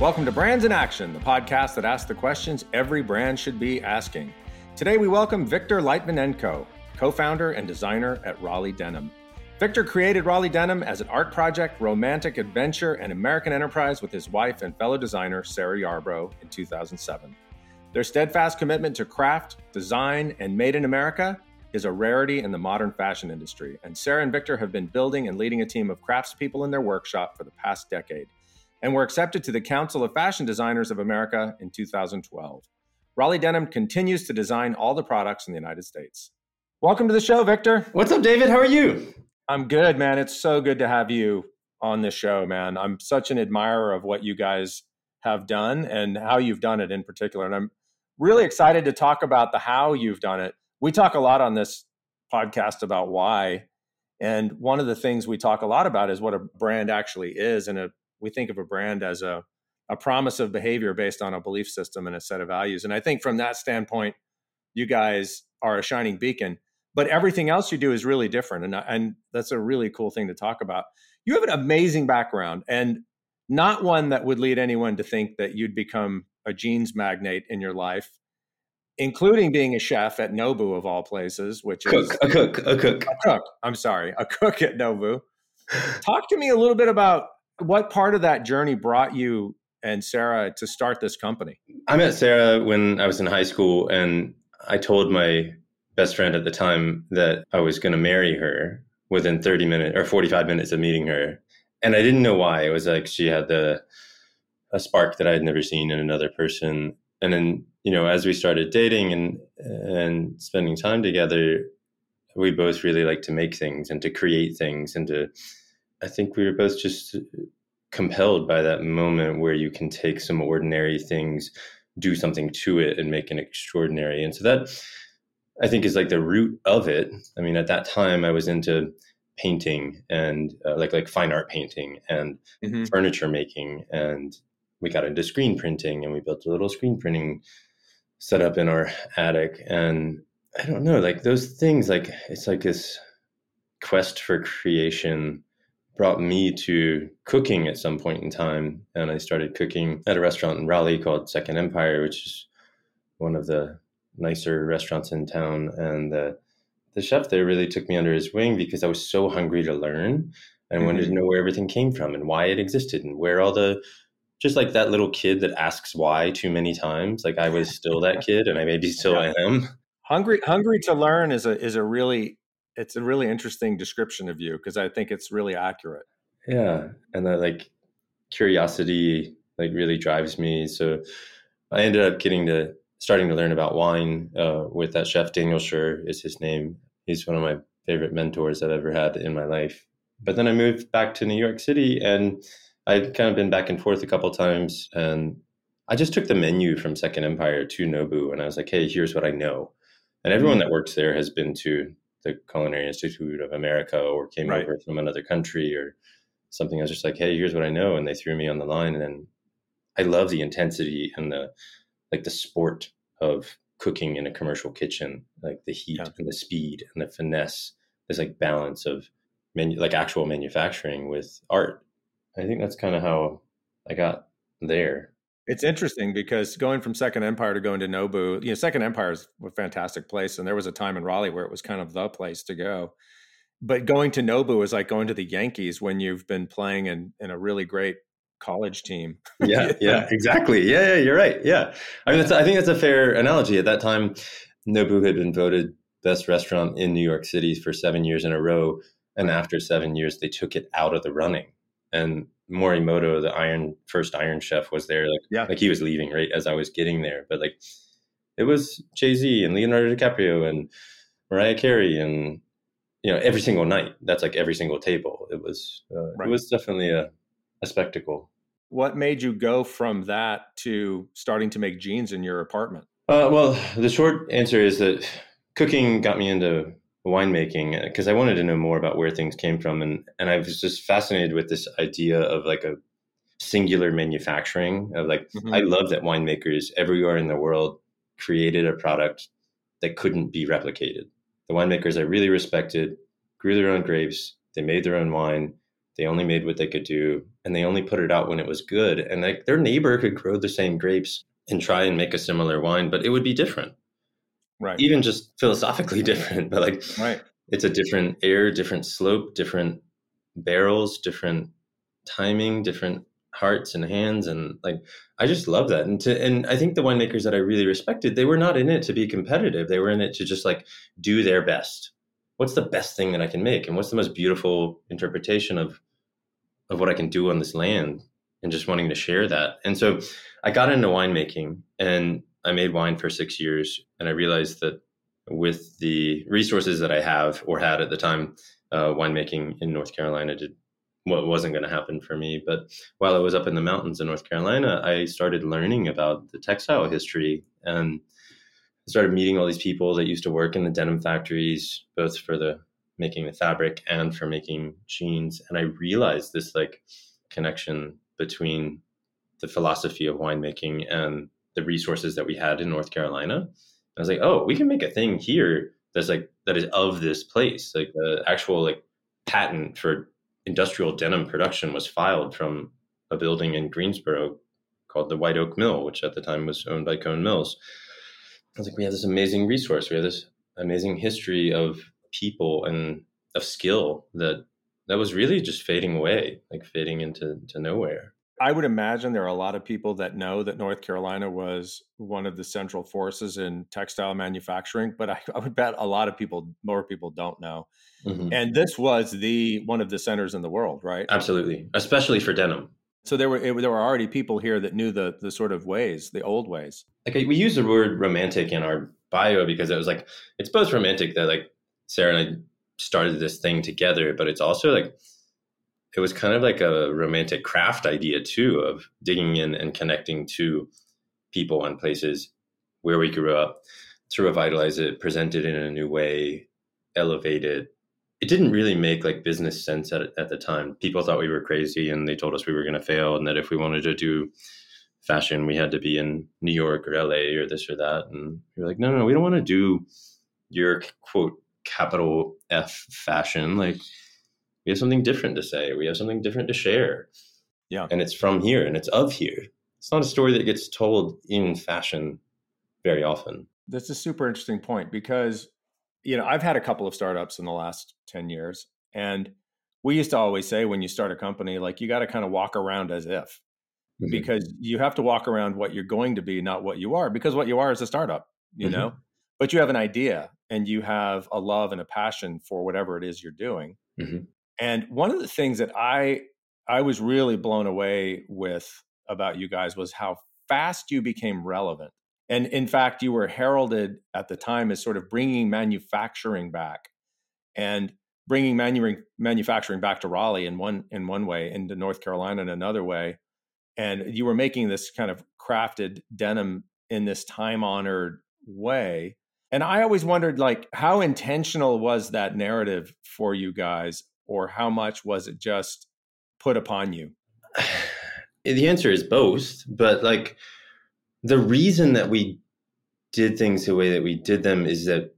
Welcome to Brands in Action, the podcast that asks the questions every brand should be asking. Today we welcome Victor Litvinenko, co-founder and designer at Raleigh Denim. Victor created Raleigh Denim as an art project, romantic adventure, and American enterprise with his wife and fellow designer Sarah Yarbrough in 2007. Their steadfast commitment to craft, design, and made in America is a rarity in the modern fashion industry, and Sarah and Victor have been building and leading a team of craftspeople in their workshop for the past decade, and were accepted to the Council of Fashion Designers of America in 2012. Raleigh Denim continues to design all the products in the United States. Welcome to the show, Victor. What's up, David? How are you? I'm good, man. It's so good to have you on the show, man. I'm such an admirer of what you guys have done and how you've done it in particular. And I'm really excited to talk about the how you've done it. We talk a lot on this podcast about why. And one of the things we talk a lot about is what a brand actually is. And a, we think of a brand as a, a promise of behavior based on a belief system and a set of values. And I think from that standpoint, you guys are a shining beacon. But everything else you do is really different. And and that's a really cool thing to talk about. You have an amazing background and not one that would lead anyone to think that you'd become a jeans magnate in your life including being a chef at nobu of all places which cook, is a cook a cook. A cook. I'm sorry a cook at nobu. Talk to me a little bit about what part of that journey brought you and sarah to start this company i met sarah when i was in high school and i told my best friend at the time that I was going to marry her within 30 minutes or 45 minutes of meeting her. And I didn't know why. It was like she had the a spark that I had never seen in another person. And then, you know, as we started dating and and spending time together, we both really like to make things and to create things and to I think we were both just compelled by that moment where you can take some ordinary things, do something to it and make an extraordinary. And so that I think is like the root of it. I mean, at that time, I was into painting and uh, like like fine art painting and mm-hmm. furniture making, and we got into screen printing, and we built a little screen printing setup in our attic. And I don't know, like those things, like it's like this quest for creation brought me to cooking at some point in time, and I started cooking at a restaurant in Raleigh called Second Empire, which is one of the nicer restaurants in town, and the the chef there really took me under his wing because I was so hungry to learn and mm-hmm. wanted to mm-hmm. know where everything came from and why it existed and where all the just like that little kid that asks why too many times. Like I was still that kid, and I maybe still yeah. am. Hungry, hungry to learn is a is a really it's a really interesting description of you because I think it's really accurate. Yeah, and that like curiosity like really drives me. So I ended up getting to starting to learn about wine uh, with that chef Daniel Schur is his name. He's one of my favorite mentors I've ever had in my life. But then I moved back to New York City and I'd kind of been back and forth a couple times and I just took the menu from Second Empire to Nobu and I was like, hey, here's what I know. And everyone mm-hmm. that works there has been to the Culinary Institute of America or came right. over from another country or something. I was just like, hey, here's what I know. And they threw me on the line. And I love the intensity and the like the sport of cooking in a commercial kitchen, like the heat yeah. and the speed and the finesse. This like balance of manu- like actual manufacturing with art. I think that's kind of how I got there. It's interesting because going from Second Empire to going to Nobu, you know, Second Empire is a fantastic place, and there was a time in Raleigh where it was kind of the place to go. But going to Nobu is like going to the Yankees when you've been playing in in a really great college team. yeah, yeah, exactly. Yeah, yeah, you're right. Yeah, I mean, I think that's a fair analogy. At that time, Nobu had been voted best restaurant in New York City for seven years in a row, and after seven years, they took it out of the running. And Morimoto, the Iron first Iron Chef, was there. Like, yeah. like he was leaving right as I was getting there. But like, it was Jay Z and Leonardo DiCaprio and Mariah Carey and you know every single night. That's like every single table. It was uh, right. it was definitely a a spectacle. What made you go from that to starting to make jeans in your apartment? Uh, well, the short answer is that cooking got me into winemaking because I wanted to know more about where things came from, and and I was just fascinated with this idea of like a singular manufacturing of like mm-hmm. I love that winemakers everywhere in the world created a product that couldn't be replicated. The winemakers I really respected grew their own grapes, they made their own wine, They only made what they could do, and they only put it out when it was good. And like their neighbor could grow the same grapes and try and make a similar wine, but it would be different. Right. Even just philosophically different, but like right. it's a different air, different slope, different barrels, different timing, different hearts and hands and like I just love that. And to and I think the winemakers that I really respected, they were not in it to be competitive. They were in it to just like do their best. What's the best thing that I can make? And what's the most beautiful interpretation of of what I can do on this land and just wanting to share that. And so I got into winemaking and I made wine for six years. And I realized that with the resources that I have or had at the time, uh, winemaking in North Carolina did what wasn't going to happen for me. But while I was up in the mountains in North Carolina, I started learning about the textile history and started meeting all these people that used to work in the denim factories, both for the making the fabric and for making jeans. And I realized this like connection between the philosophy of winemaking and the resources that we had in North Carolina. I was like, oh, we can make a thing here that's like that is of this place. Like the actual like patent for industrial denim production was filed from a building in Greensboro called the White Oak Mill, which at the time was owned by Cone Mills. I was like, we have this amazing resource. We have this amazing history of people and of skill that that was really just fading away, like fading into to nowhere. I would imagine there are a lot of people that know that North Carolina was one of the central forces in textile manufacturing, but I, I would bet a lot of people, more people, don't know. Mm-hmm. And this was the one of the centers in the world, right? Absolutely, especially for denim. So there were it, there were already people here that knew the the sort of ways, the old ways. Like we use the word romantic in our bio because it was like it's both romantic that like Sarah and I started this thing together, but it's also like it was kind of like a romantic craft idea too of digging in and connecting to people and places where we grew up to revitalize it, present it in a new way, elevate it. It didn't really make like business sense at, at the time. People thought we were crazy and they told us we were going to fail and that if we wanted to do fashion, we had to be in New York or LA or this or that. And we were like, no, no, we don't want to do your quote capital F fashion. Like we have something different to say. We have something different to share. Yeah. And it's from here and it's of here. It's not a story that gets told in fashion very often. That's a super interesting point because, you know, I've had a couple of startups in the last 10 years. And we used to always say when you start a company, like you got to kind of walk around as if, mm-hmm. because you have to walk around what you're going to be, not what you are, because what you are is a startup, you mm-hmm. know? But you have an idea and you have a love and a passion for whatever it is you're doing. Mm-hmm. And one of the things that I I was really blown away with about you guys was how fast you became relevant. And in fact, you were heralded at the time as sort of bringing manufacturing back and bringing manu- manufacturing back to Raleigh in one in one way, into North Carolina in another way. And you were making this kind of crafted denim in this time honored way and I always wondered, like, how intentional was that narrative for you guys, or how much was it just put upon you? The answer is both, but like, the reason that we did things the way that we did them is that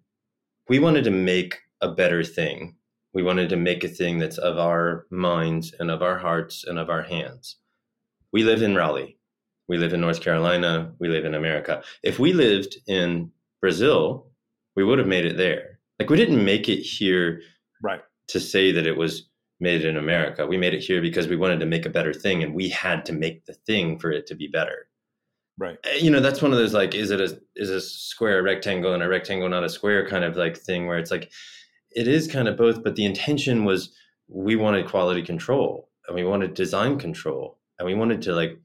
we wanted to make a better thing. We wanted to make a thing that's of our minds and of our hearts and of our hands. We live in Raleigh. We live in North Carolina. We live in America. If we lived in Brazil, we would have made it there. Like we didn't make it here right to say that it was made in America. We made it here because we wanted to make a better thing and we had to make the thing for it to be better. Right. Eh, you know, that's one of those like is it a is a square a rectangle and a rectangle not a square kind of like thing where it's like it is kind of both, but the intention was we wanted quality control and we wanted design control and we wanted to like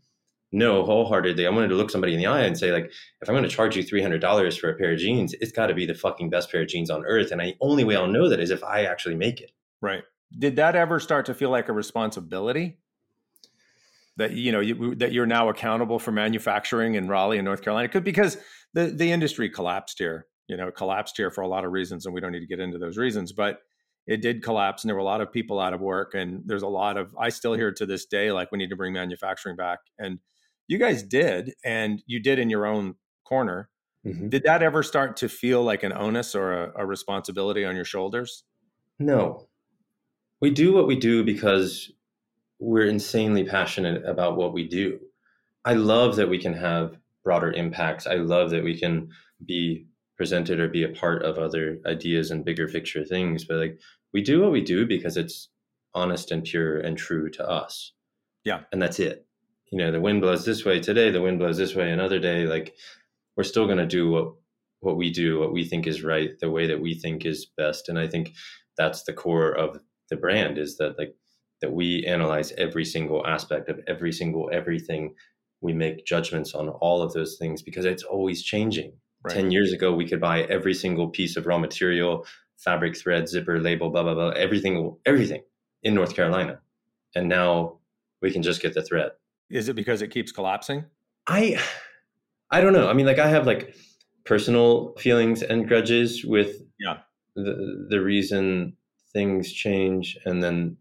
no wholeheartedly. I wanted to look somebody in the eye and say, like, if I'm going to charge you three hundred dollars for a pair of jeans, it's got to be the fucking best pair of jeans on earth. And the only way I'll know that is if I actually make it. Right. Did that ever start to feel like a responsibility? That you know you, that you're now accountable for manufacturing in Raleigh and North Carolina, because the the industry collapsed here. You know, it collapsed here for a lot of reasons, and we don't need to get into those reasons. But it did collapse and there were a lot of people out of work and there's a lot of i still hear to this day like we need to bring manufacturing back and you guys did, and you did in your own corner. Mm-hmm. Did that ever start to feel like an onus or a, a, responsibility on your shoulders? No. We do what we do because we're insanely passionate about what we do. I love that we can have broader impacts. I love that we can be presented or be a part of other ideas and bigger picture things. But like we do what we do because it's honest and pure and true to us. Yeah. And that's it. You know, the wind blows this way today, the wind blows this way another day. Like we're still gonna do what what we do, what we think is right, the way that we think is best. And I think that's the core of the brand is that like that we analyze every single aspect of every single everything. We make judgments on all of those things because it's always changing. Right. 10 years ago, we could buy every single piece of raw material, fabric, thread, zipper, label, blah, blah, blah, everything, everything in North Carolina. And now we can just get the thread. Is it because it keeps collapsing? I, I don't know. I mean, like I have like personal feelings and grudges with yeah. the, the reason things change. And then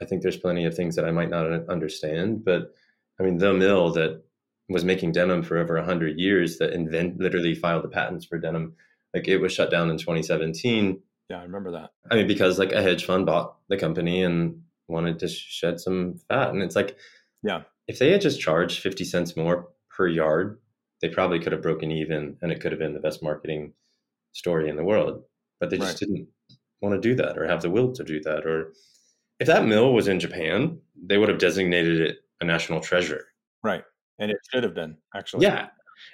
I think there's plenty of things that I might not understand. But I mean, the mill that was making denim for over 100 years that invent literally filed the patents for denim like it was shut down in 2017 yeah i remember that i mean because like a hedge fund bought the company and wanted to shed some fat and it's like yeah if they had just charged 50 cents more per yard they probably could have broken even and it could have been the best marketing story in the world but they just right. didn't want to do that or have the will to do that or if that mill was in japan they would have designated it a national treasure right and it should have been actually. Yeah,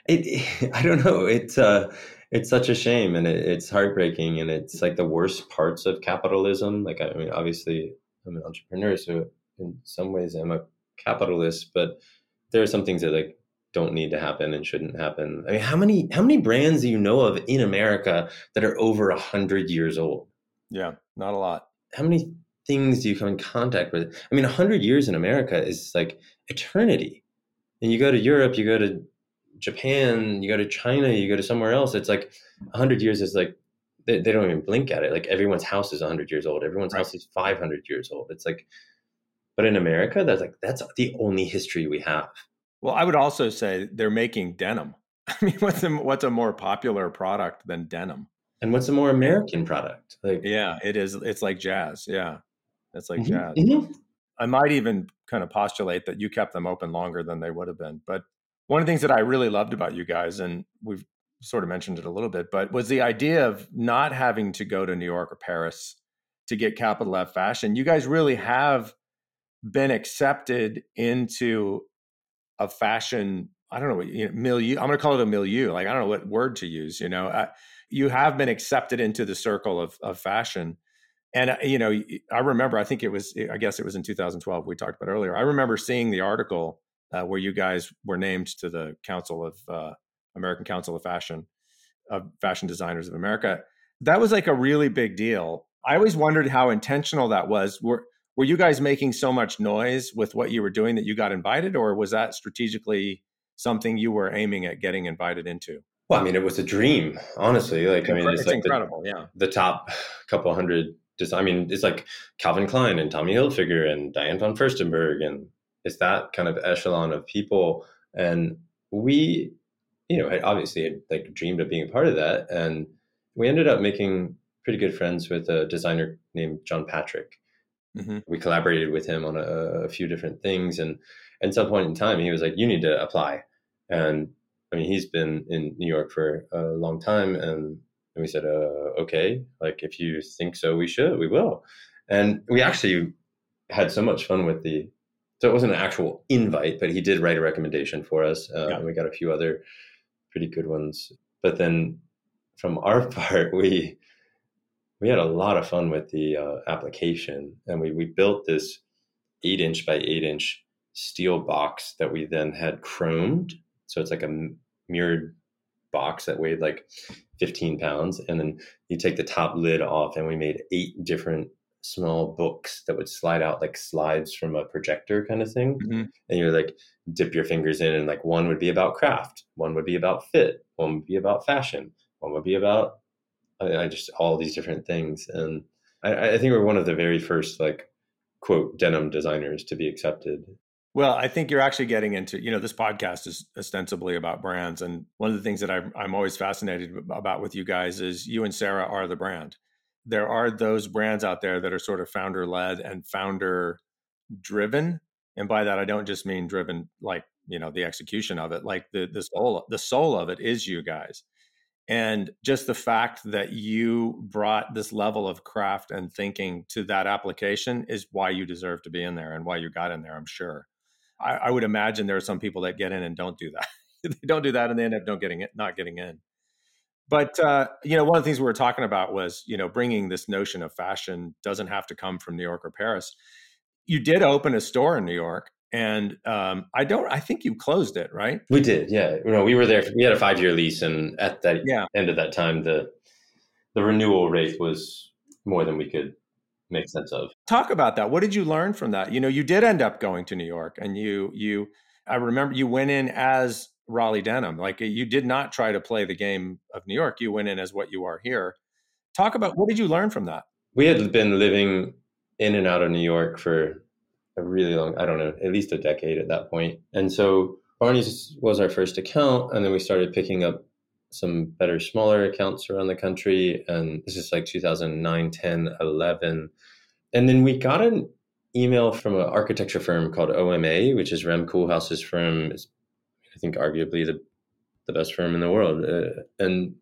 it, I don't know. It's uh, it's such a shame, and it, it's heartbreaking, and it's like the worst parts of capitalism. Like I mean, obviously, I'm an entrepreneur, so in some ways, I'm a capitalist, but there are some things that like don't need to happen and shouldn't happen. I mean, how many how many brands do you know of in America that are over a hundred years old? Yeah, not a lot. How many things do you come in contact with? I mean, a hundred years in America is like eternity and you go to Europe, you go to Japan, you go to China, you go to somewhere else. It's like a hundred years is like they, they, don't even blink at it. Like everyone's house is hundred years old. Everyone's right. house is five hundred years old. It's like, but in America, that's like that's the only history we have. Well, I would also say they're making denim. I mean, what's a, what's a more popular product than denim? And what's a more American product? Like, yeah, it is. It's like jazz. Yeah, it's like mm-hmm. jazz. Mm-hmm. I might even kind of postulate that you kept them open longer than they would have been. But one of the things that I really loved about you guys, and we've sort of mentioned it a little bit, but was the idea of not having to go to New York or Paris to get capital F fashion. You guys really have been accepted into a fashion. I don't know what you know, milieu. I'm going to call it a milieu. Like I don't know what word to use. You know, uh, you have been accepted into the circle of of fashion and uh, you know i remember i think it was i guess it was in 2012 we talked about earlier i remember seeing the article uh, where you guys were named to the council of uh, american council of fashion of fashion designers of america that was like a really big deal i always wondered how intentional that was were were you guys making so much noise with what you were doing that you got invited or was that strategically something you were aiming at getting invited into well, I mean, it was a dream, honestly. Like, I mean, it's, it's like incredible. The, yeah, the top couple hundred just I mean, it's like Calvin Klein and Tommy Hilfiger and Diane von Furstenberg, and it's that kind of echelon of people. And we, you know, had obviously had like dreamed of being a part of that, and we ended up making pretty good friends with a designer named John Patrick. Mm-hmm. We collaborated with him on a, a few different things, and at some point in time, he was like, "You need to apply." And I mean, he's been in New York for a long time, and and we said, uh, okay, like if you think so, we should, we will. And we actually had so much fun with the, so it wasn't an actual invite, but he did write a recommendation for us. Uh, yeah. And we got a few other pretty good ones. But then from our part, we, we had a lot of fun with the uh, application and we, we built this eight inch by eight inch steel box that we then had chromed. So it's like a mirrored box that weighed like 15 pounds. And then you take the top lid off, and we made eight different small books that would slide out like slides from a projector kind of thing. Mm-hmm. And you're like dip your fingers in, and like one would be about craft, one would be about fit, one would be about fashion, one would be about I, I just all these different things. And I, I think we're one of the very first like quote denim designers to be accepted well, I think you're actually getting into, you know, this podcast is ostensibly about brands. And one of the things that I'm, I'm always fascinated about with you guys is you and Sarah are the brand. There are those brands out there that are sort of founder led and founder driven. And by that, I don't just mean driven like, you know, the execution of it, like the, the soul, the soul of it is you guys. And just the fact that you brought this level of craft and thinking to that application is why you deserve to be in there and why you got in there, I'm sure. I, I would imagine there are some people that get in and don't do that. they don't do that and they end up don't getting it, not getting in. But uh, you know, one of the things we were talking about was you know bringing this notion of fashion doesn't have to come from New York or Paris. You did open a store in New York, and um, I don't. I think you closed it, right? We did, yeah. You know, we were there. We had a five year lease, and at that yeah. end of that time, the the renewal rate was more than we could make sense of. Talk about that. What did you learn from that? You know, you did end up going to New York, and you you. I remember you went in as Raleigh Denim. Like you did not try to play the game of New York. You went in as what you are here. Talk about what did you learn from that? We had been living in and out of New York for a really long, I don't know, at least a decade at that point. And so Barney's was our first account. And then we started picking up some better, smaller accounts around the country. And this is like 2009, 10, 11. And then we got an email from an architecture firm called OMA, which is Rem Koolhaas's firm. It's I think arguably the the best firm in the world, uh, and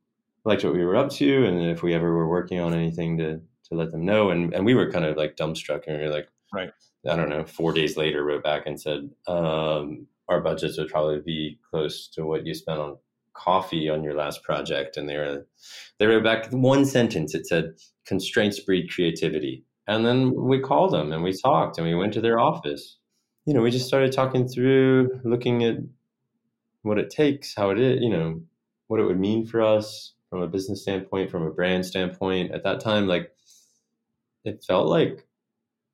liked what we were up to, and if we ever were working on anything to to let them know, and and we were kind of like dumbstruck, and we were like, right, I don't know, four days later, wrote back and said, um, our budgets would probably be close to what you spent on coffee on your last project, and they were they wrote back one sentence. It said, "Constraints breed creativity." And then we called them and we talked and we went to their office. You know, we just started talking through, looking at what it takes, how it is, you know, what it would mean for us from a business standpoint, from a brand standpoint. At that time, like it felt like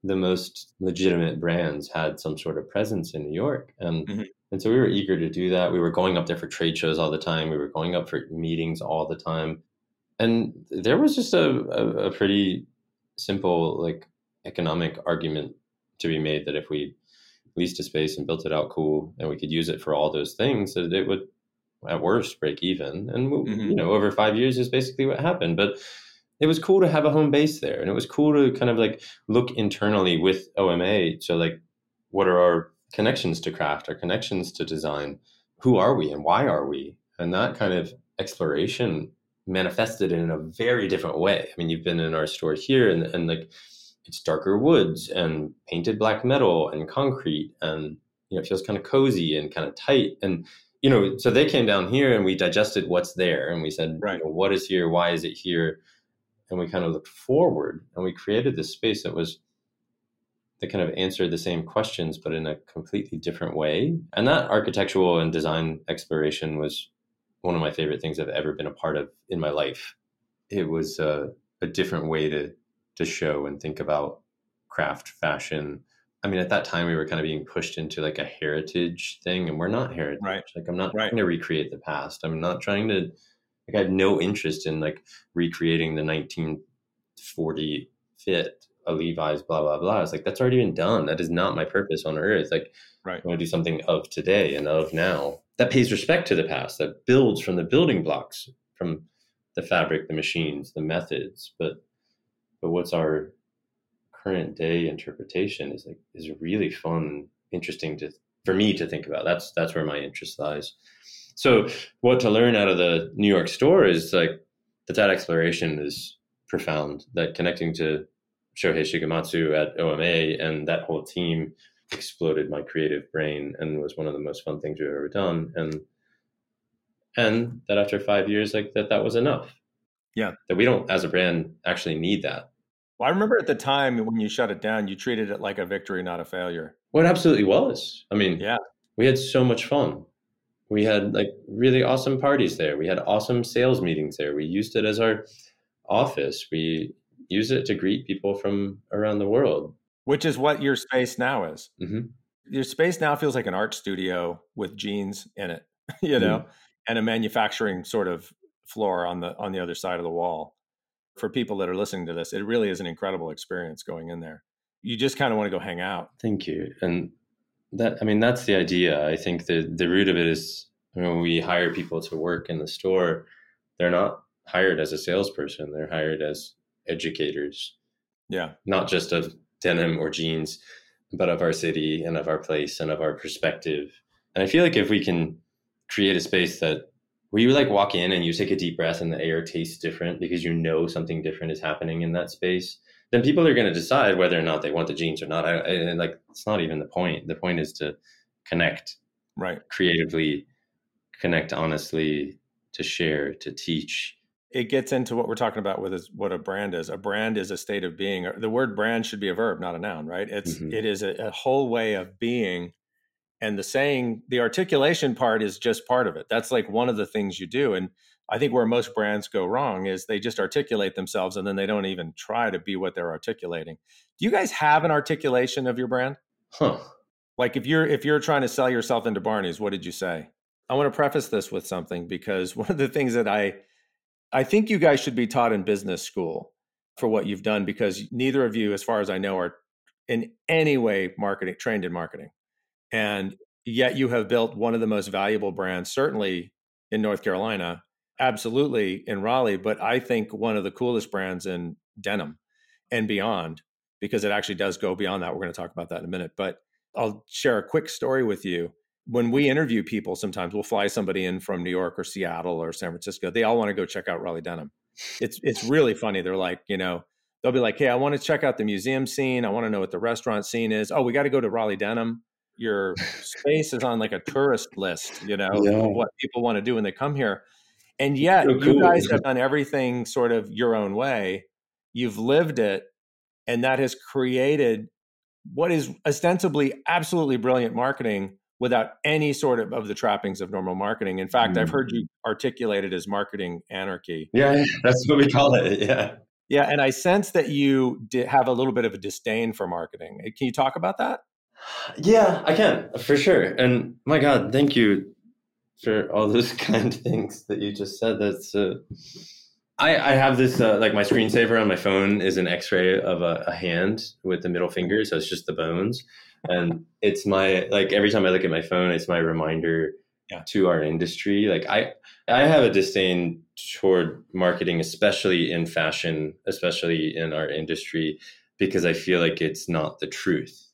the most legitimate brands had some sort of presence in New York. And mm-hmm. and so we were eager to do that. We were going up there for trade shows all the time. We were going up for meetings all the time. And there was just a, a, a pretty simple like economic argument to be made that if we leased a space and built it out cool and we could use it for all those things that it would at worst break even and mm-hmm. you know over five years is basically what happened but it was cool to have a home base there and it was cool to kind of like look internally with oma so like what are our connections to craft our connections to design who are we and why are we? And that kind of exploration manifested in a very different way. I mean you've been in our store here and, and like it's darker woods and painted black metal and concrete and you know it feels kind of cozy and kind of tight. And you know so they came down here and we digested what's there and we said right. You know, what is here? Why is it here and we kind of looked forward and we created this space that was that kind of answered the same questions but in a completely different way. And that architectural and design exploration was one of my favorite things i've ever been a part of in my life. It was uh, a different way to to show and think about craft fashion. I mean at that time we were kind of being pushed into like a heritage thing and we're not heritage. Right. Like i'm not right. trying to recreate the past. I'm not trying to like i had no interest in like recreating the 1940 fit a levi's blah blah blah. It's like that's already been done. That is not my purpose on earth. Like right. i want to do something of today and of now. That pays respect to the past. That builds from the building blocks from the fabric the machines the methods. But but what's our current day interpretation is like is really fun interesting to for me to think about. That's that's where my interest lies so what to learn out of the new york store is like that that exploration is profound that connecting to shohei shigematsu at oma and that whole team exploded my creative brain and was one of the most fun things we've ever done and and that after five years like that that was enough yeah that we don't as a brand actually need that well, I remember at the time when you shut it down, you treated it like a victory, not a failure. Well, it absolutely was. I mean, yeah, we had so much fun. We had like really awesome parties there. We had awesome sales meetings there. We used it as our office. We use it to greet people from around the world. Which is what your space now is. Mm-hmm. Your space now feels like an art studio with jeans in it, you know, mm-hmm. and a manufacturing sort of floor on the on the other side of the wall for people that are listening to this, it really is an incredible experience going in there. You just kind of want to go hang out. Thank you. And that, I mean, that's the idea. I think the, the root of it is when we hire people to work in the store, they're not hired as a salesperson, they're hired as educators. Yeah. Not just of denim or jeans, but of our city and of our place and of our perspective. And I feel like if we can create a space that where you like walk in and you take a deep breath and the air tastes different because you know something different is happening in that space, then people are going to decide whether or not they want the jeans or not. I, I, like it's not even the point. The point is to connect, right? Creatively, connect honestly, to share, to teach. It gets into what we're talking about with is what a brand is. A brand is a state of being. The word brand should be a verb, not a noun, right? It's mm-hmm. it is a, a whole way of being and the saying the articulation part is just part of it that's like one of the things you do and i think where most brands go wrong is they just articulate themselves and then they don't even try to be what they're articulating. Do you guys have an articulation of your brand? Huh. Like if you're if you're trying to sell yourself into barney's what did you say? I want to preface this with something because one of the things that i i think you guys should be taught in business school for what you've done because neither of you as far as i know are in any way marketing trained in marketing. And yet you have built one of the most valuable brands, certainly in North Carolina, absolutely in Raleigh, but I think one of the coolest brands in denim and beyond, because it actually does go beyond that. We're going to talk about that in a minute. But I'll share a quick story with you. When we interview people, sometimes we'll fly somebody in from New York or Seattle or San Francisco. They all want to go check out Raleigh Denim. It's it's really funny. They're like, you know, they'll be like, "Hey, I want to check out the museum scene. I want to know what the restaurant scene is. Oh, we got to go to Raleigh Denim your space is on like a tourist list, you know, yeah. what people want to do when they come here. And yet so cool. you guys have done everything sort of your own way. You've lived it, and that has created what is ostensibly absolutely brilliant marketing without any sort of, of the trappings of normal marketing. In fact, mm. I've heard you articulate it as marketing anarchy. Yeah, that's what we call it. Yeah. Yeah, and I sense that you have a little bit of a disdain for marketing. Can you talk about that? Yeah, I can for sure. And my God, thank you for all those kind of things that you just said. That's uh, I, I have this uh, like my screensaver on my phone is an X-ray of a, a, hand with the middle finger, so it's just the bones, and it's my like every time I look at my phone, it's my reminder yeah. to our industry. Like I I have a disdain toward marketing, especially in fashion, especially in our industry, because I feel like it's not the truth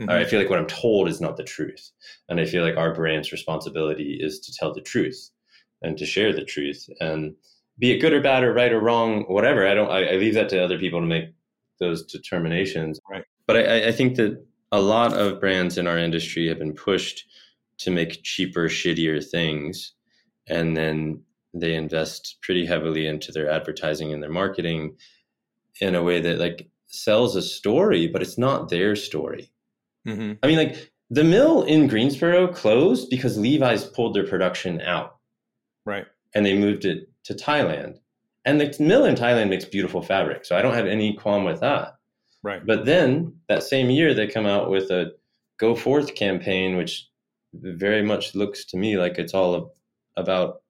Mm-hmm. I feel like what I'm told is not the truth. And I feel like our brand's responsibility is to tell the truth and to share the truth. And be it good or bad or right or wrong, whatever, I don't I, I leave that to other people to make those determinations. Right. But I, I think that a lot of brands in our industry have been pushed to make cheaper, shittier things. And then they invest pretty heavily into their advertising and their marketing in a way that like sells a story, but it's not their story. Mm-hmm. I mean, like the mill in Greensboro closed because Levi's pulled their production out. Right. And they moved it to Thailand. And the mill in Thailand makes beautiful fabric. So I don't have any qualm with that. Right. But then that same year, they come out with a Go Forth campaign, which very much looks to me like it's all about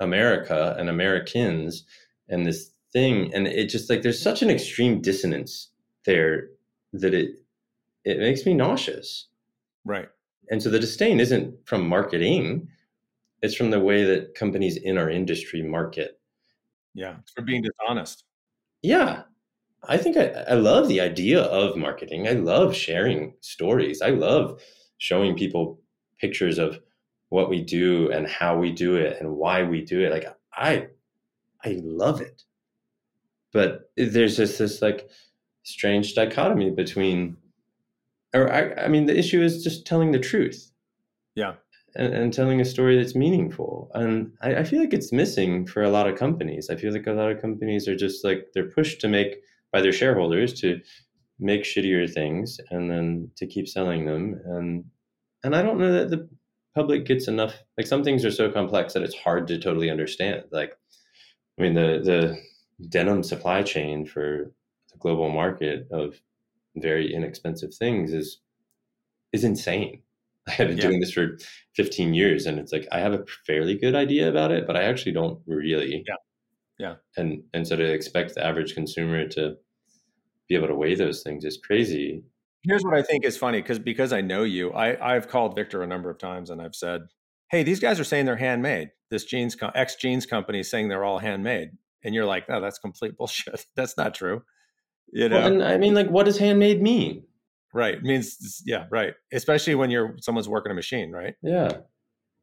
America and Americans and this thing. And it just like there's such an extreme dissonance there that it it makes me nauseous. Right. And so the disdain isn't from marketing, it's from the way that companies in our industry market. Yeah, for being dishonest. Yeah. I think I, I love the idea of marketing. I love sharing stories. I love showing people pictures of what we do and how we do it and why we do it. Like I I love it. But there's just this like strange dichotomy between or I, I mean, the issue is just telling the truth. Yeah. And, and telling a story that's meaningful. And I, I feel like it's missing for a lot of companies. I feel like a lot of companies are just like they're pushed to make by their shareholders to make shittier things and then to keep selling them. And and I don't know that the public gets enough like some things are so complex that it's hard to totally understand. Like I mean the the denim supply chain for the global market of very inexpensive things is is insane. I have been yeah. doing this for 15 years and it's like I have a fairly good idea about it, but I actually don't really. Yeah. Yeah. And and so to expect the average consumer to be able to weigh those things is crazy. Here's what I think is funny because because I know you, I I've called Victor a number of times and I've said, "Hey, these guys are saying they're handmade. This jeans X jeans company is saying they're all handmade." And you're like, "No, that's complete bullshit. that's not true." You know, well, and I mean, like, what does handmade mean? right. It means yeah, right. Especially when you're someone's working a machine, right? Yeah.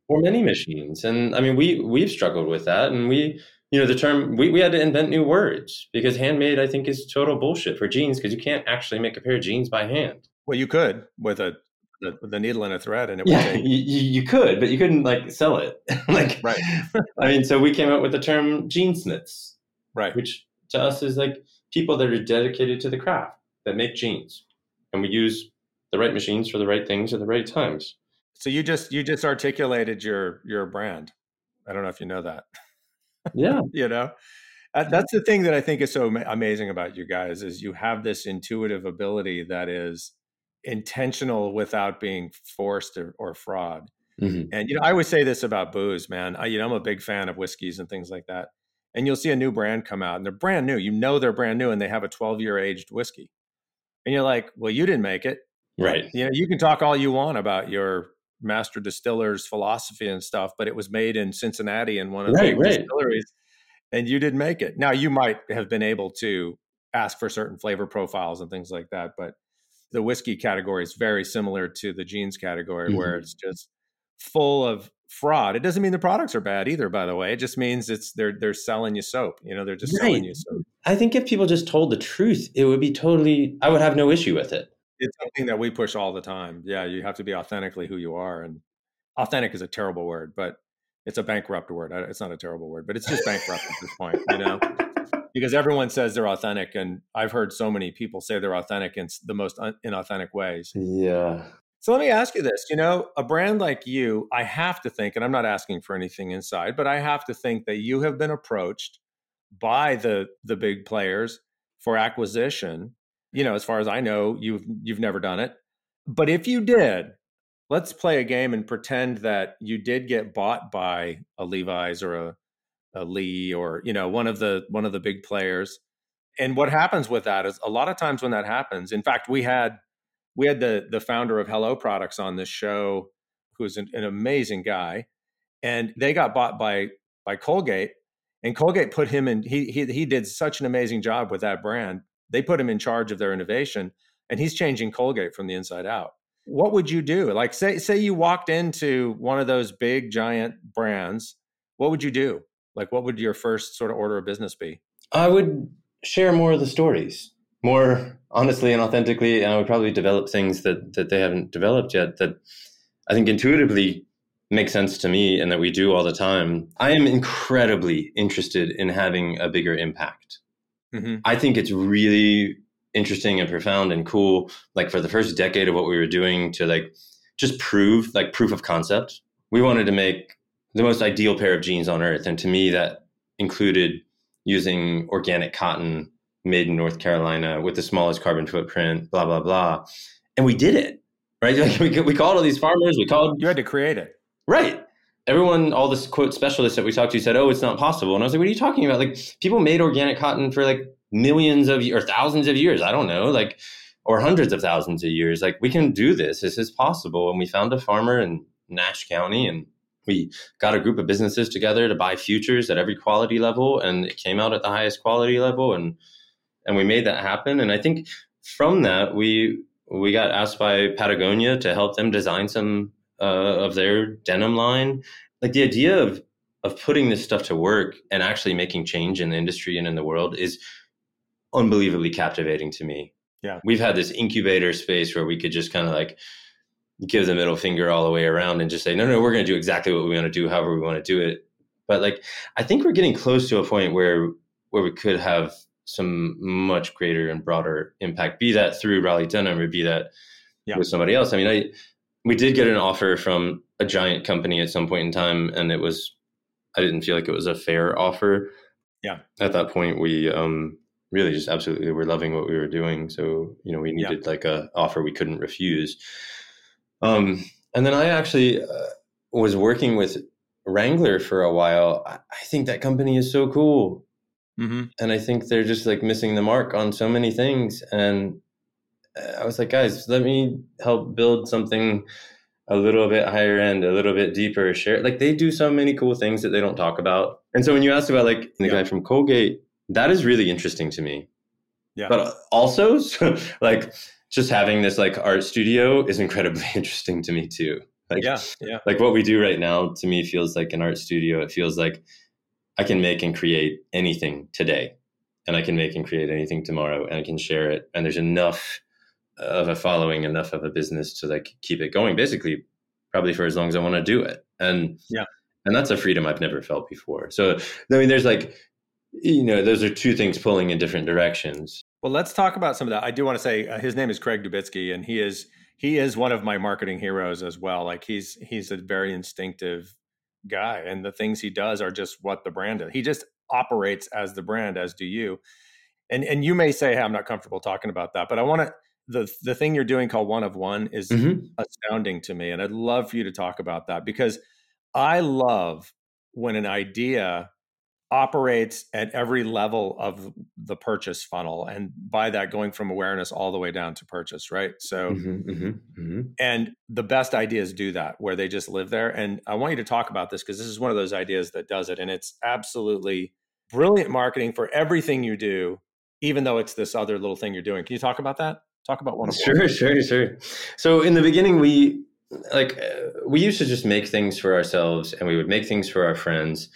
Or many machines. And I mean we we've struggled with that and we you know the term we, we had to invent new words because handmade I think is total bullshit for jeans because you can't actually make a pair of jeans by hand. Well, you could with a the, the needle and a thread, and it yeah, take... you, you could, but you couldn't like sell it. like, right. I mean, so we came up with the term jeansmiths, right? Which to us is like people that are dedicated to the craft that make jeans, and we use the right machines for the right things at the right times. So you just you just articulated your your brand. I don't know if you know that. Yeah, you know. That's the thing that I think is so amazing about you guys is you have this intuitive ability that is intentional without being forced or, or fraud. Mm-hmm. And you know, I always say this about booze, man. I, you know, I'm a big fan of whiskeys and things like that. And you'll see a new brand come out, and they're brand new. You know they're brand new, and they have a 12 year aged whiskey. And you're like, well, you didn't make it, right? You know, you can talk all you want about your master distiller's philosophy and stuff, but it was made in Cincinnati in one of right, the right. distilleries, and you didn't make it. Now you might have been able to ask for certain flavor profiles and things like that, but the whiskey category is very similar to the jeans category, mm-hmm. where it's just full of fraud. It doesn't mean the products are bad either, by the way. It just means it's they're they're selling you soap. You know, they're just right. selling you soap. I think if people just told the truth, it would be totally. I would have no issue with it. It's something that we push all the time. Yeah, you have to be authentically who you are, and authentic is a terrible word, but it's a bankrupt word. It's not a terrible word, but it's just bankrupt at this point. You know because everyone says they're authentic, and I've heard so many people say they're authentic in the most un- inauthentic ways. Yeah. So let me ask you this: you know, a brand like you, I have to think, and I'm not asking for anything inside, but I have to think that you have been approached by the the big players for acquisition. You know, as far as I know, you've you've never done it, but if you did, let's play a game and pretend that you did get bought by a Levi's or a a Lee or you know one of the one of the big players. And what happens with that is a lot of times when that happens. In fact, we had we had the the founder of Hello Products on this show, who's an, an amazing guy, and they got bought by by Colgate, and Colgate put him in. He he he did such an amazing job with that brand. They put him in charge of their innovation, and he's changing Colgate from the inside out. What would you do? Like say say you walked into one of those big giant brands, what would you do? Like, what would your first sort of order of business be? I would share more of the stories, more honestly and authentically, and I would probably develop things that that they haven't developed yet. That I think intuitively make sense to me, and that we do all the time. I am incredibly interested in having a bigger impact. Mm-hmm. I think it's really interesting and profound and cool. Like for the first decade of what we were doing to like just prove like proof of concept. We wanted to make the most ideal pair of jeans on earth. And to me, that included using organic cotton made in North Carolina with the smallest carbon footprint, blah, blah, blah. And we did it, right? Like we, we called all these farmers, we called. You had to create it. Right. Everyone, all this quote specialists that we talked to said, oh, it's not possible. And I was like, what are you talking about? Like people made organic cotton for like millions of or thousands of years. I don't know, like, or hundreds of thousands of years. Like we can do this. This is possible. And we found a farmer in Nash County and we got a group of businesses together to buy futures at every quality level and it came out at the highest quality level and and we made that happen. And i think from that we we got asked by patagonia to help them design some uh, of their denim line. Like the idea of of putting this stuff to work and actually making change in the industry and in the world is unbelievably captivating to me. Yeah. We've had this incubator space where we could just kind of like give the middle finger all the way around and just say, no, no, we're going to do exactly what we want to do, however we want to do it. But like, I think we're getting close to a point where where we could have some much greater and broader impact, be that through Raleigh Denim or be that yeah. with somebody else. I mean, I we did get an offer from a giant company at some point in time, and it was I didn't feel like it was a fair offer. Yeah. At that point, we um, really just absolutely were loving what we were doing. So you know, we needed yeah. like a offer we couldn't refuse. Um, and then I actually uh, was working with Wrangler for a while. I, I think that company is so cool. Mm-hmm. And I think they're just like missing the mark on so many things. And uh, I was like, guys, let me help build something a little bit higher end, a little bit deeper. Share like they do so many cool things that they don't talk about. And so when you asked about like the yeah. guy from Colgate, that is really interesting to me. Yeah. But also, so, like just having this like art studio is incredibly interesting to me too. Like, yeah, yeah. Like what we do right now to me feels like an art studio. It feels like I can make and create anything today, and I can make and create anything tomorrow, and I can share it. And there's enough of a following, enough of a business to like keep it going. Basically, probably for as long as I want to do it. And yeah, and that's a freedom I've never felt before. So I mean, there's like you know, those are two things pulling in different directions. Well, let's talk about some of that. I do want to say uh, his name is Craig Dubitsky, and he is he is one of my marketing heroes as well. Like he's he's a very instinctive guy, and the things he does are just what the brand is. He just operates as the brand, as do you. And and you may say, "Hey, I'm not comfortable talking about that," but I want to. The, the thing you're doing called one of one is mm-hmm. astounding to me and i'd love for you to talk about that because i love when an idea operates at every level of the purchase funnel and by that going from awareness all the way down to purchase right? So mm-hmm, mm-hmm, mm-hmm. and the best ideas do that where they just live there and i want you to talk about this because this is one of those ideas that does it and it's absolutely brilliant marketing for everything you do even though it's this other little thing you're doing. Can you talk about that? Talk about one of sure sure sure. So in the beginning we like uh, we used to just make things for ourselves and we would make things for our friends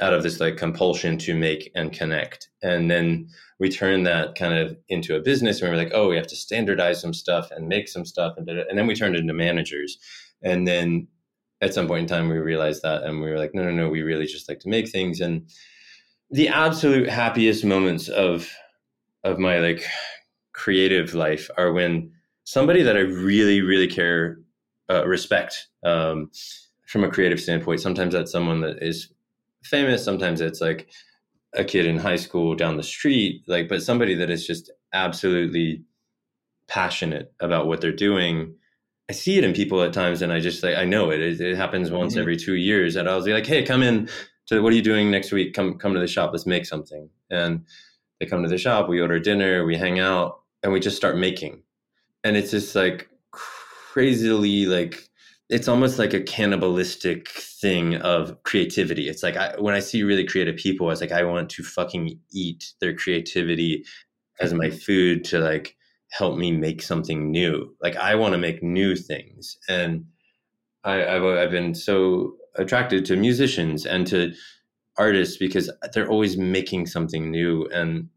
out of this like compulsion to make and connect. And then we turn that kind of into a business and we are like, oh, we have to standardize some stuff and make some stuff. And, and then we turned into managers. And then at some point in time, we realized that and we were like, no, no, no, we really just like to make things. And the absolute happiest moments of of my like creative life are when somebody that I really, really care, uh, respect um, from a creative standpoint. Sometimes that's someone that is famous. Sometimes it's like a kid in high school down the street, like, but somebody that is just absolutely passionate about what they're doing. I see it in people at times, and I just like I know it. It, it happens once mm-hmm. every two years, and I'll be like, "Hey, come in to what are you doing next week? Come come to the shop. Let's make something." And they come to the shop. We order dinner. We hang out, and we just start making. And it's just like crazily like it's almost like a cannibalistic thing of creativity. It's like I, when I see really creative people, it's like I want to fucking eat their creativity as my mm-hmm. food to like help me make something new. Like I want to make new things, and I, I've, I've been so attracted to musicians and to artists because they're always making something new and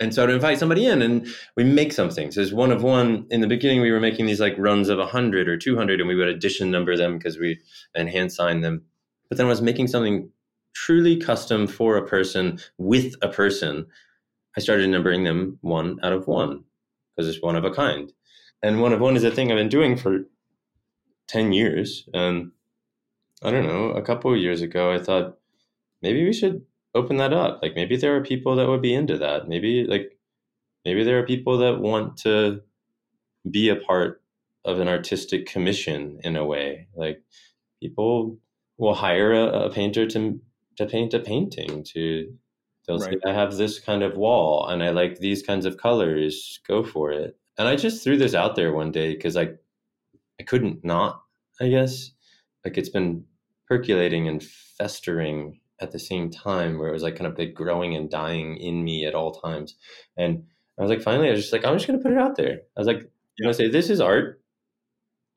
and so to invite somebody in and we make something so there's one of one in the beginning we were making these like runs of 100 or 200 and we would addition number them because we and hand sign them. But then I was making something truly custom for a person with a person. I started numbering them one out of one because it's one of a kind. And one of one is a thing i've been doing for 10 years and i don't know a couple of years ago i thought maybe we should open that up. Like maybe there are people that would be into that. Maybe like maybe there are people that want to be a part of an artistic commission in a way. Like people will hire a, a painter to to paint a painting to they'll right. say I have this kind of wall and I like these kinds of colors, go for it. And I just threw this out there one day because I I couldn't not, I guess. Like it's been percolating and festering at the same time where it was like kind of like growing and dying in me at all times. And I was like, finally, I was just like, I'm just going to put it out there. I was like, you know, say, this is art.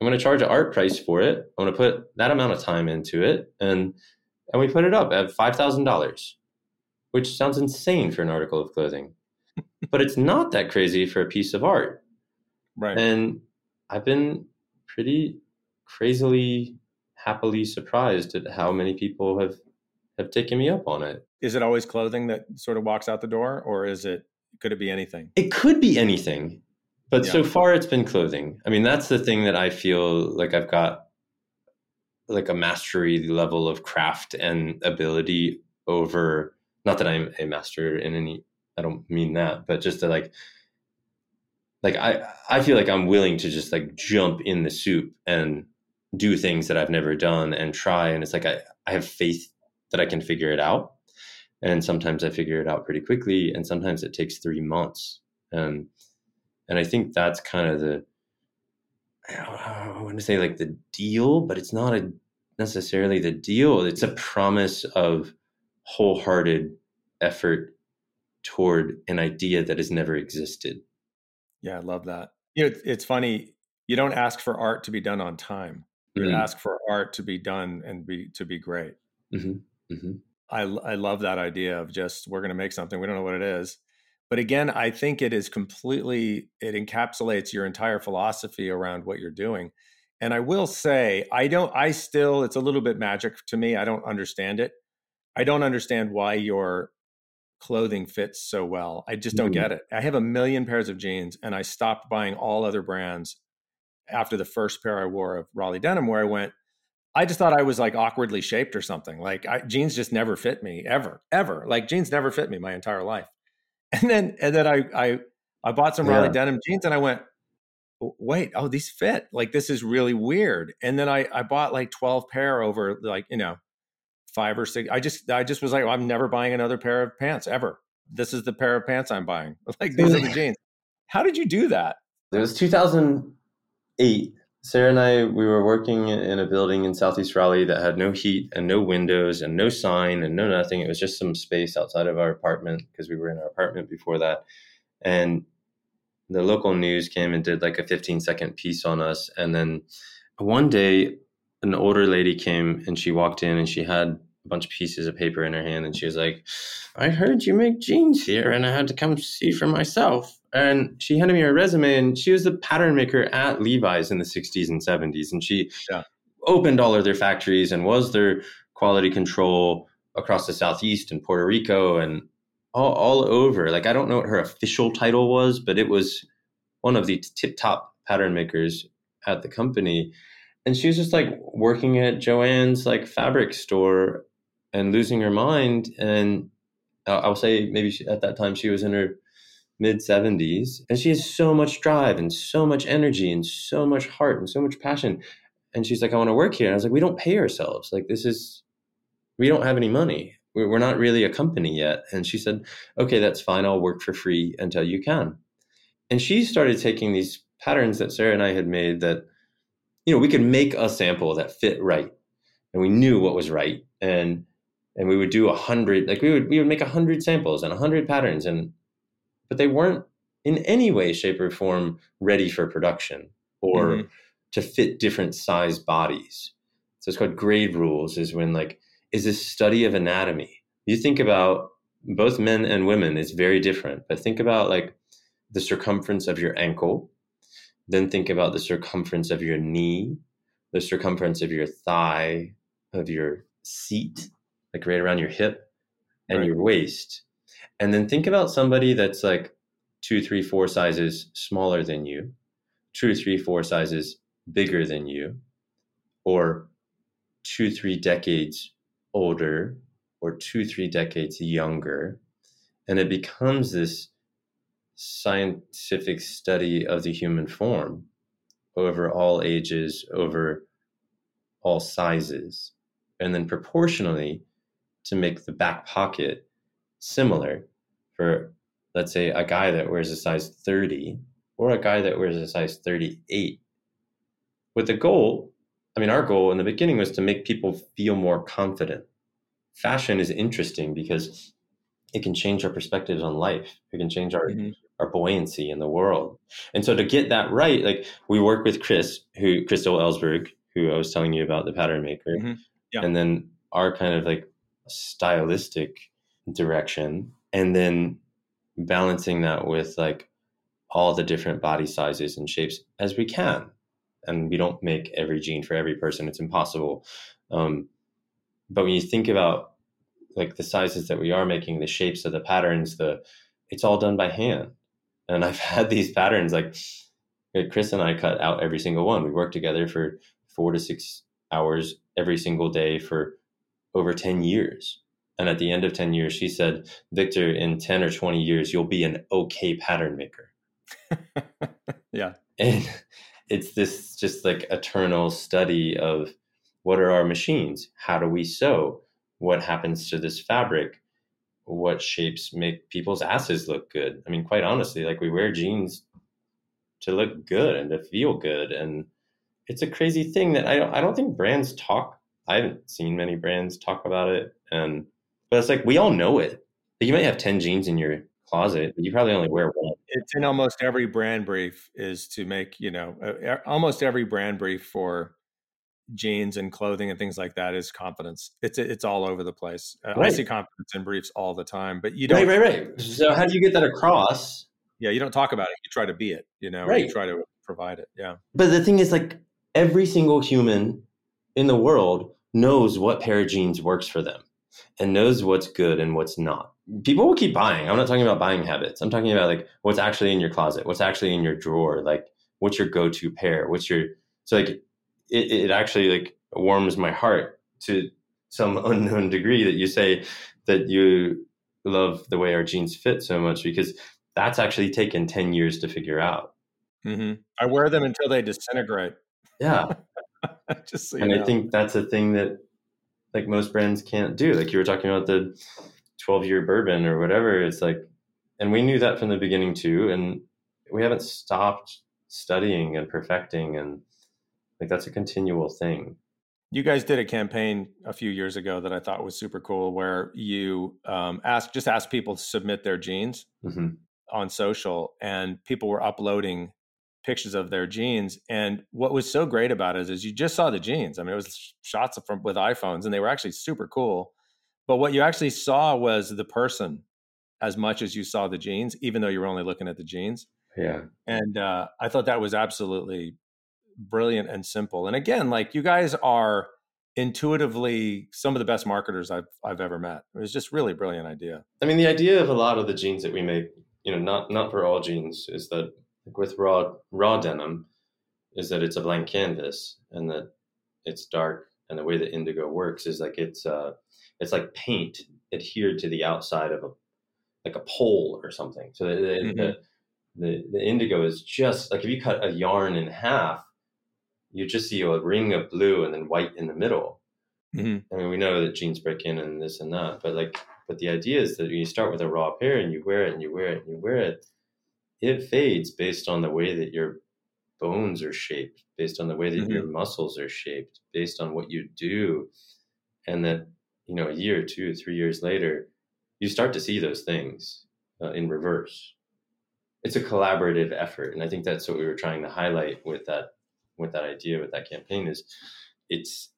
I'm going to charge an art price for it. I'm going to put that amount of time into it. And, and we put it up at $5,000, which sounds insane for an article of clothing, but it's not that crazy for a piece of art. Right. And I've been pretty crazily happily surprised at how many people have have taken me up on it. Is it always clothing that sort of walks out the door, or is it could it be anything? It could be anything, but yeah. so far it's been clothing. I mean, that's the thing that I feel like I've got like a mastery level of craft and ability over. Not that I'm a master in any. I don't mean that, but just to like like I I feel like I'm willing to just like jump in the soup and do things that I've never done and try and it's like I I have faith that I can figure it out. And sometimes I figure it out pretty quickly, and sometimes it takes three months. And and I think that's kind of the I want to say like the deal, but it's not a necessarily the deal. It's a promise of wholehearted effort toward an idea that has never existed. Yeah, I love that. You know, it's funny. You don't ask for art to be done on time. You Mhm. ask for art to be done and be to be great. Mhm. Mhm. I I love that idea of just we're going to make something we don't know what it is. But again, I think it is completely it encapsulates your entire philosophy around what you're doing. And I will say, I don't I still it's a little bit magic to me. I don't understand it. I don't understand why your clothing fits so well. I just don't Mhm. get it. I have a million pairs of jeans and I stopped buying all other brands after the first pair I wore of Raleigh denim where I went I just thought I was like awkwardly shaped or something. Like I, jeans just never fit me ever, ever. Like jeans never fit me my entire life. And then and then I I I bought some Raleigh Yeah. denim jeans and I went, wait, oh these fit. Like this is really weird. And then I I bought like twelve pair over like you know five or six. I just I just was like, well, I'm never buying another pair of pants ever. This is the pair of pants I'm buying. Like these are the jeans. How did you do that? It was 2008. Sarah and I, we were working in a building in Southeast Raleigh that had no heat and no windows and no sign and no nothing. It was just some space outside of our apartment because we were in our apartment before that. And the local news came and did like a 15 second piece on us. And then one day, an older lady came and she walked in and she had a bunch of pieces of paper in her hand and she was like, I heard you make jeans here and I had to come see for myself. And she handed me her resume and she was the pattern maker at Levi's in the 60s and 70s. And she Yeah. opened all of their factories and was their quality control across the Southeast and Puerto Rico and all, all over. Like, I don't know what her official title was, but it was one of the tip top pattern makers at the company. And she was just like working at Jo-Ann's like fabric store and losing her mind. And I- I'll say maybe she, at that time she was in her mid 70s and she has so much drive and so much energy and so much heart and so much passion and she's like i want to work here and i was like we don't pay ourselves. Like this is we don't have any money. We're not really a company yet. And she said okay that's fine. I'll work for free until you can. And she started taking these patterns that sarah and i had made that you know we could make a sample that fit right and we knew what was right and and we would do a hundred like we would we would make a hundred samples and a hundred patterns and but they weren't in any way shape or form ready for production or Mhm. to fit different size bodies so it's called grade rules is when like is this study of anatomy you think about both men and women is very different but think about like the circumference of your ankle then think about the circumference of your knee the circumference of your thigh of your seat like right around your hip and Right. your waist. And then think about somebody that's like two three four sizes smaller than you two three four sizes bigger than you or two three decades older or two three decades younger. And it becomes this scientific study of the human form over all ages over all sizes. And then proportionally to make the back pocket similar for let's say a guy that wears a size 30 or a guy that wears a size 38 with the goal i mean our goal in the beginning was to make people feel more confident fashion is interesting because it can change our perspectives on life it can change our Mhm. our buoyancy in the world and so to get that right like we work with chris who crystal ellsberg who i was telling you about the pattern maker Mhm. Yeah. and then our kind of like stylistic direction and then balancing that with like all the different body sizes and shapes as we can. And we don't make every jean for every person. It's impossible. Um, but when you think about like the sizes that we are making the shapes of the patterns the it's all done by hand. And i've had these patterns like chris and i cut out every single one. We worked together for four to six hours every single day for over 10 years. And at the end of 10 years she said victor in 10 or 20 years you'll be an okay pattern maker. Yeah. and it's this just like eternal study of what are our machines? How do we sew? What happens to this fabric? What shapes make people's asses look good? I mean quite honestly like we wear jeans to look good and to feel good. And it's a crazy thing that i don't, I don't think brands talk i haven't seen many brands talk about it and but it's like we all know it like you might have 10 jeans in your closet, but you probably only wear one. It's in almost every brand brief is to make, you know, uh, almost every brand brief for jeans and clothing and things like that is confidence. It's it's all over the place. Uh, right. I see confidence in briefs all the time, but you don't. Right, right, right. So how do you get that across? Yeah, you don't talk about it. You try to be it. You know, right. you try to provide it. Yeah. But the thing is, like every single human in the world knows what pair of jeans works for them and knows what's good and what's not. People will keep buying. I'm not talking about buying habits. I'm talking about like what's actually in your closet, what's actually in your drawer, like what's your go-to pair, what's your so like it, it actually like warms my heart to some unknown degree that you say that you love the way our jeans fit so much because that's actually taken 10 years to figure out. Mm-hmm. I wear them until they disintegrate. Yeah. Just so and know. I think that's a thing that like most brands can't do. Like you were talking about the 12 year bourbon or whatever. It's like, and we knew that from the beginning too. And we haven't stopped studying and perfecting. And like that's a continual thing. You guys did a campaign a few years ago that I thought was super cool, where you um, asked just asked people to submit their jeans mm-hmm. on social, and people were uploading pictures of their jeans. And what was so great about it is, is you just saw the jeans. I mean, it was shots from with iPhones, and they were actually super cool. But what you actually saw was the person as much as you saw the jeans, even though you were only looking at the jeans. Yeah. And uh, I thought that was absolutely brilliant and simple. And again, like you guys are intuitively some of the best marketers I've I've ever met. It was just really brilliant idea. I mean, the idea of a lot of the jeans that we make, you know, not not for all jeans, is that like with raw raw denim is that it's a blank canvas and that it's dark and the way that indigo works is like it's uh it's like paint adhered to the outside of a like a pole or something so the, mm-hmm. the, the, the indigo is just like if you cut a yarn in half you just see a ring of blue and then white in the middle mm-hmm. i mean we know that jeans break in and this and that but like but the idea is that you start with a raw pair and you wear it and you wear it and you wear it it fades based on the way that your bones are shaped, based on the way that mm-hmm. your muscles are shaped, based on what you do. And that, you know, a year, two, three years later, you start to see those things uh, in reverse. It's a collaborative effort. And I think that's what we were trying to highlight with that, with that idea, with that campaign is it's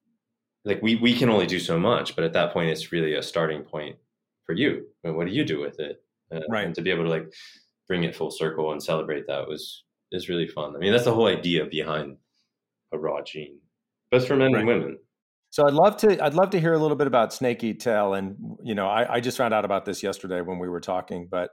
like we, we can only do so much, but at that point, it's really a starting point for you. And what do you do with it? Uh, right. And to be able to like bring it full circle and celebrate that was is really fun. I mean, that's the whole idea behind a raw jean, both for men right. and women. So I'd love to I'd love to hear a little bit about Snake Eat Tail, and you know I, I just found out about this yesterday when we were talking, but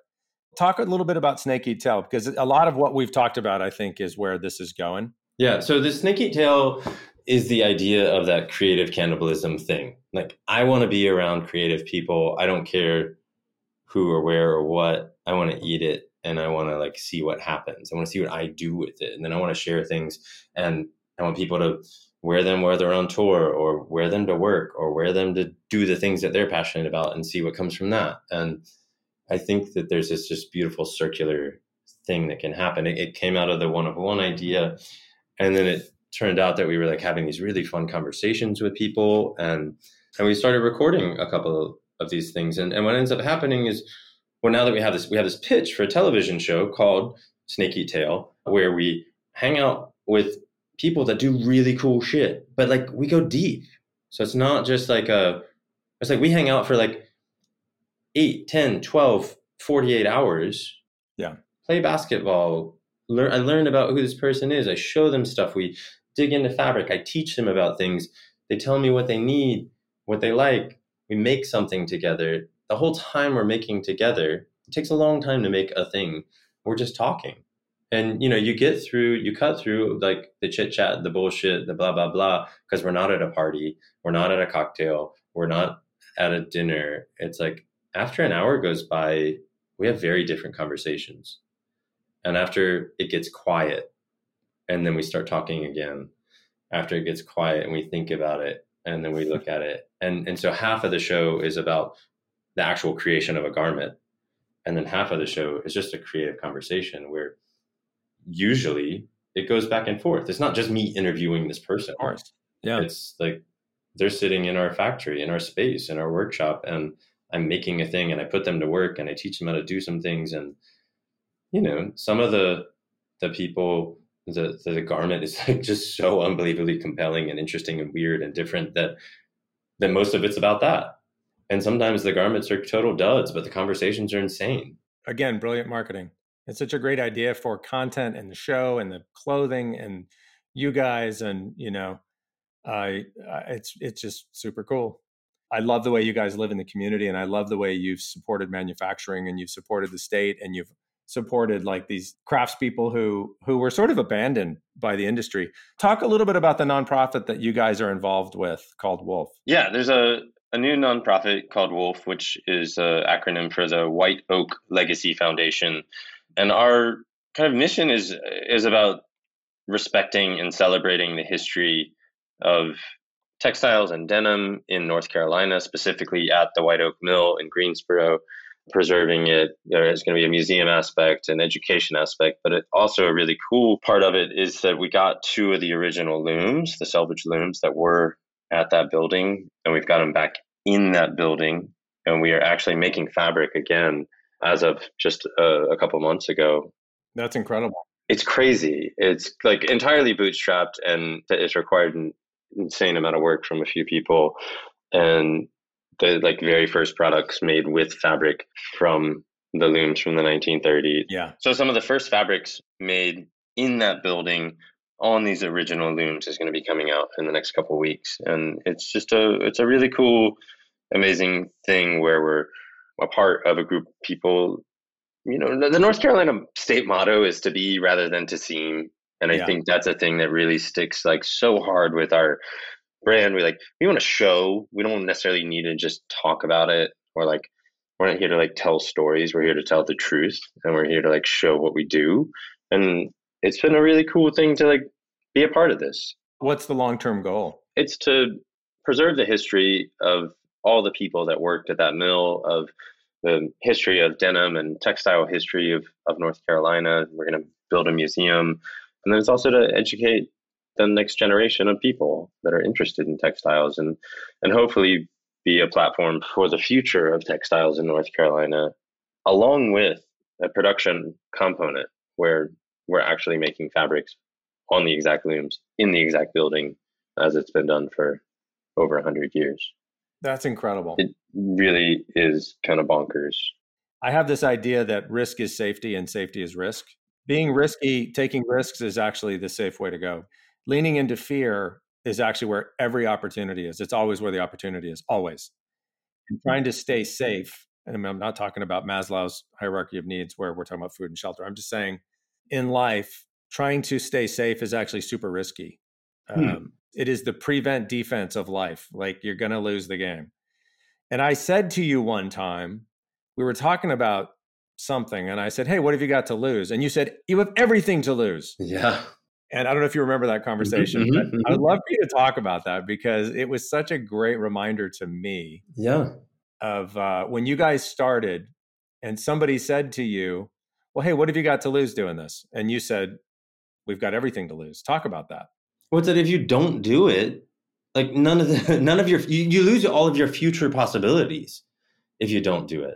talk a little bit about Snake Eat Tail because a lot of what we've talked about, I think, is where this is going. Yeah. So the Snake Eat Tail is the idea of that creative cannibalism thing. Like I want to be around creative people. I don't care who or where or what. I want to eat it and I want to like see what happens. I want to see what I do with it, and then I want to share things, and I want people to wear them while they're on tour, or wear them to work, or wear them to do the things that they're passionate about, and see what comes from that. And I think that there's this just beautiful circular thing that can happen. It, it came out of the one of one idea, and then it turned out that we were like having these really fun conversations with people, and and we started recording a couple of these things. And and what ends up happening is well, now that we have this, we have this pitch for a television show called Snake Eat Tail, where we hang out with people that do really cool shit, but like we go deep. So it's not just like a, it's like we hang out for like 8, 10, 12, 48 hours. Yeah. Play basketball. Learn, I learn about who this person is. I show them stuff. We dig into fabric. I teach them about things. They tell me what they need, what they like. We make something together the whole time we're making together, it takes a long time to make a thing. We're just talking. And you know, you get through, you cut through like the chit chat, the bullshit, the blah blah blah, because we're not at a party, we're not at a cocktail, we're not at a dinner. It's like after an hour goes by, we have very different conversations. And after it gets quiet, and then we start talking again. After it gets quiet and we think about it, and then we look at it. And and so half of the show is about the actual creation of a garment. And then half of the show is just a creative conversation where usually it goes back and forth. It's not just me interviewing this person. Of course. Yeah. It's like they're sitting in our factory, in our space, in our workshop, and I'm making a thing and I put them to work and I teach them how to do some things. And, you know, some of the, the people, the, the, the garment is like just so unbelievably compelling and interesting and weird and different that, that most of it's about that. And sometimes the garments are total duds, but the conversations are insane. Again, brilliant marketing. It's such a great idea for content and the show and the clothing and you guys and you know, uh, it's it's just super cool. I love the way you guys live in the community, and I love the way you've supported manufacturing and you've supported the state and you've supported like these craftspeople who who were sort of abandoned by the industry. Talk a little bit about the nonprofit that you guys are involved with called Wolf. Yeah, there's a a new nonprofit called Wolf, which is an acronym for the White Oak Legacy Foundation, and our kind of mission is is about respecting and celebrating the history of textiles and denim in North Carolina, specifically at the White Oak Mill in Greensboro, preserving it. There's going to be a museum aspect, an education aspect, but it, also a really cool part of it is that we got two of the original looms, the selvage looms that were at that building, and we've got them back in that building, and we are actually making fabric again as of just a, a couple months ago. That's incredible. It's crazy. It's like entirely bootstrapped, and it's required an insane amount of work from a few people, and the like very first products made with fabric from the looms from the 1930s. Yeah. So some of the first fabrics made in that building on these original looms is going to be coming out in the next couple of weeks, and it's just a it's a really cool, amazing thing where we're a part of a group of people. You know, the North Carolina state motto is to be rather than to seem, and I yeah. think that's a thing that really sticks like so hard with our brand. We like we want to show. We don't necessarily need to just talk about it or like we're not here to like tell stories. We're here to tell the truth, and we're here to like show what we do. And it's been a really cool thing to like be a part of this. What's the long term goal? It's to preserve the history of all the people that worked at that mill, of the history of denim and textile history of, of North Carolina. We're going to build a museum. And then it's also to educate the next generation of people that are interested in textiles and, and hopefully be a platform for the future of textiles in North Carolina, along with a production component where we're actually making fabrics on the exact looms in the exact building as it's been done for over 100 years. That's incredible. It really is kind of bonkers. I have this idea that risk is safety and safety is risk. Being risky, taking risks is actually the safe way to go. Leaning into fear is actually where every opportunity is. It's always where the opportunity is, always. And trying to stay safe, and I'm not talking about Maslow's hierarchy of needs where we're talking about food and shelter. I'm just saying in life, trying to stay safe is actually super risky. Hmm. Um, it is the prevent defense of life. Like you're going to lose the game. And I said to you one time, we were talking about something, and I said, Hey, what have you got to lose? And you said, You have everything to lose. Yeah. And I don't know if you remember that conversation, mm-hmm, but mm-hmm. I'd love for you to talk about that because it was such a great reminder to me. Yeah. Of uh, when you guys started and somebody said to you, Well, hey, what have you got to lose doing this? And you said, We've got everything to lose. Talk about that. What's that if you don't do it, like none of the none of your you, you lose all of your future possibilities if you don't do it.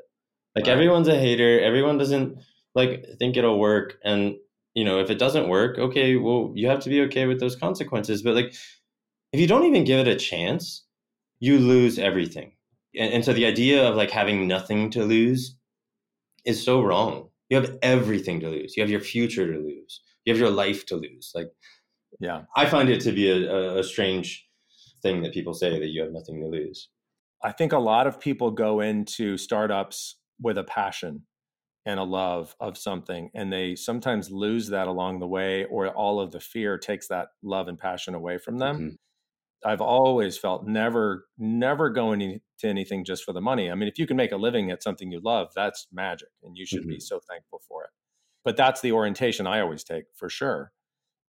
Like right. everyone's a hater, everyone doesn't like think it'll work and you know, if it doesn't work, okay, well, you have to be okay with those consequences. But like, if you don't even give it a chance, you lose everything. And, and so the idea of like having nothing to lose is so wrong. You have everything to lose. You have your future to lose. You have your life to lose. Like, yeah, I find it to be a, a strange thing that people say that you have nothing to lose. I think a lot of people go into startups with a passion and a love of something and they sometimes lose that along the way or all of the fear takes that love and passion away from them mm-hmm. I've always felt never never going into anything just for the money i mean if you can make a living at something you love that's magic and you should mm-hmm. be so thankful for it but that's the orientation i always take for sure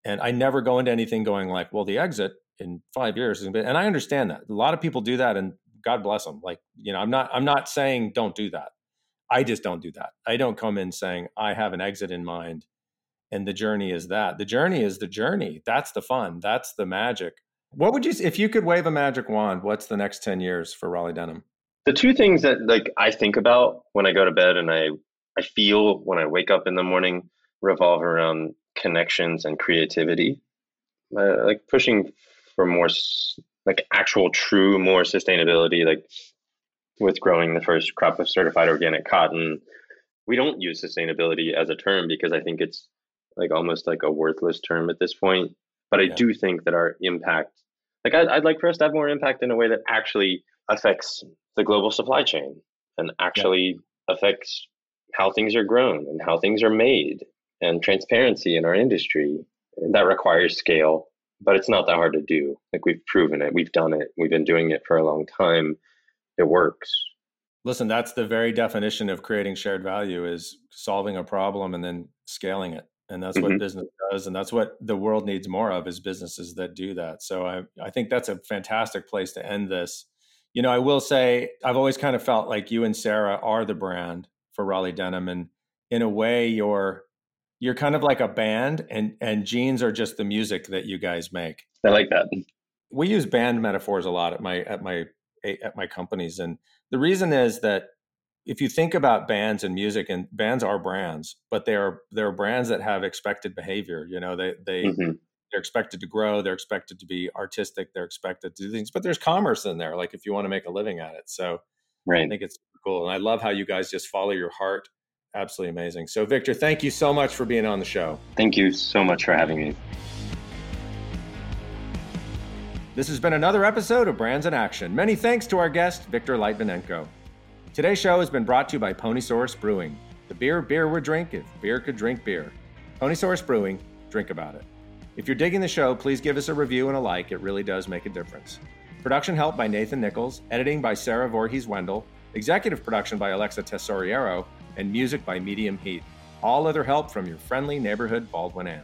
and i never go into anything going like well the exit in five years and i understand that a lot of people do that and god bless them like you know i'm not i'm not saying don't do that I just don't do that. I don't come in saying I have an exit in mind and the journey is that. The journey is the journey. That's the fun. That's the magic. What would you if you could wave a magic wand, what's the next 10 years for Raleigh Denim? The two things that like I think about when I go to bed and I I feel when I wake up in the morning revolve around connections and creativity. Uh, like pushing for more like actual true more sustainability like with growing the first crop of certified organic cotton we don't use sustainability as a term because i think it's like almost like a worthless term at this point but i yeah. do think that our impact like I'd, I'd, like for us to have more impact in a way that actually affects the global supply chain and actually yeah. affects how things are grown and how things are made and transparency in our industry. And that requires scale but it's not that hard to do. Like we've proven it. We've done it. We've been doing it for a long time. It works. Listen that's the very definition of creating shared value is solving a problem and then scaling it and that's mm-hmm. what business does and that's what the world needs more of is businesses that do that. So i i think that's a fantastic place to end this. You know i will say i've always kind of felt like you and sarah are the brand for raleigh denim and in a way you're you're kind of like a band and and jeans are just the music that you guys make. I like that. We use band metaphors a lot at my at my at my companies and the reason is that if you think about bands and music and bands are brands but they're they're brands that have expected behavior you know they they mm-hmm. they're expected to grow they're expected to be artistic they're expected to do things but there's commerce in there like if you want to make a living at it so right. i think it's cool and i love how you guys just follow your heart absolutely amazing. So victor thank you so much for being on the show. Thank you so much for having me. This has been another episode of brands in action. Many thanks to our guest victor Lytvinenko Today's show has been brought to you by Ponysaurus Brewing. The beer beer would drink if beer could drink beer. Ponysaurus Brewing, drink about it. If you're digging the show, please give us a review and a like. It really does make a difference. Production help by Nathan Nichols, editing by Sarah Voorhees Wendell, executive production by Alexa Tesoriero, and music by Medium Heat. All other help from your friendly neighborhood Baldwin Inn.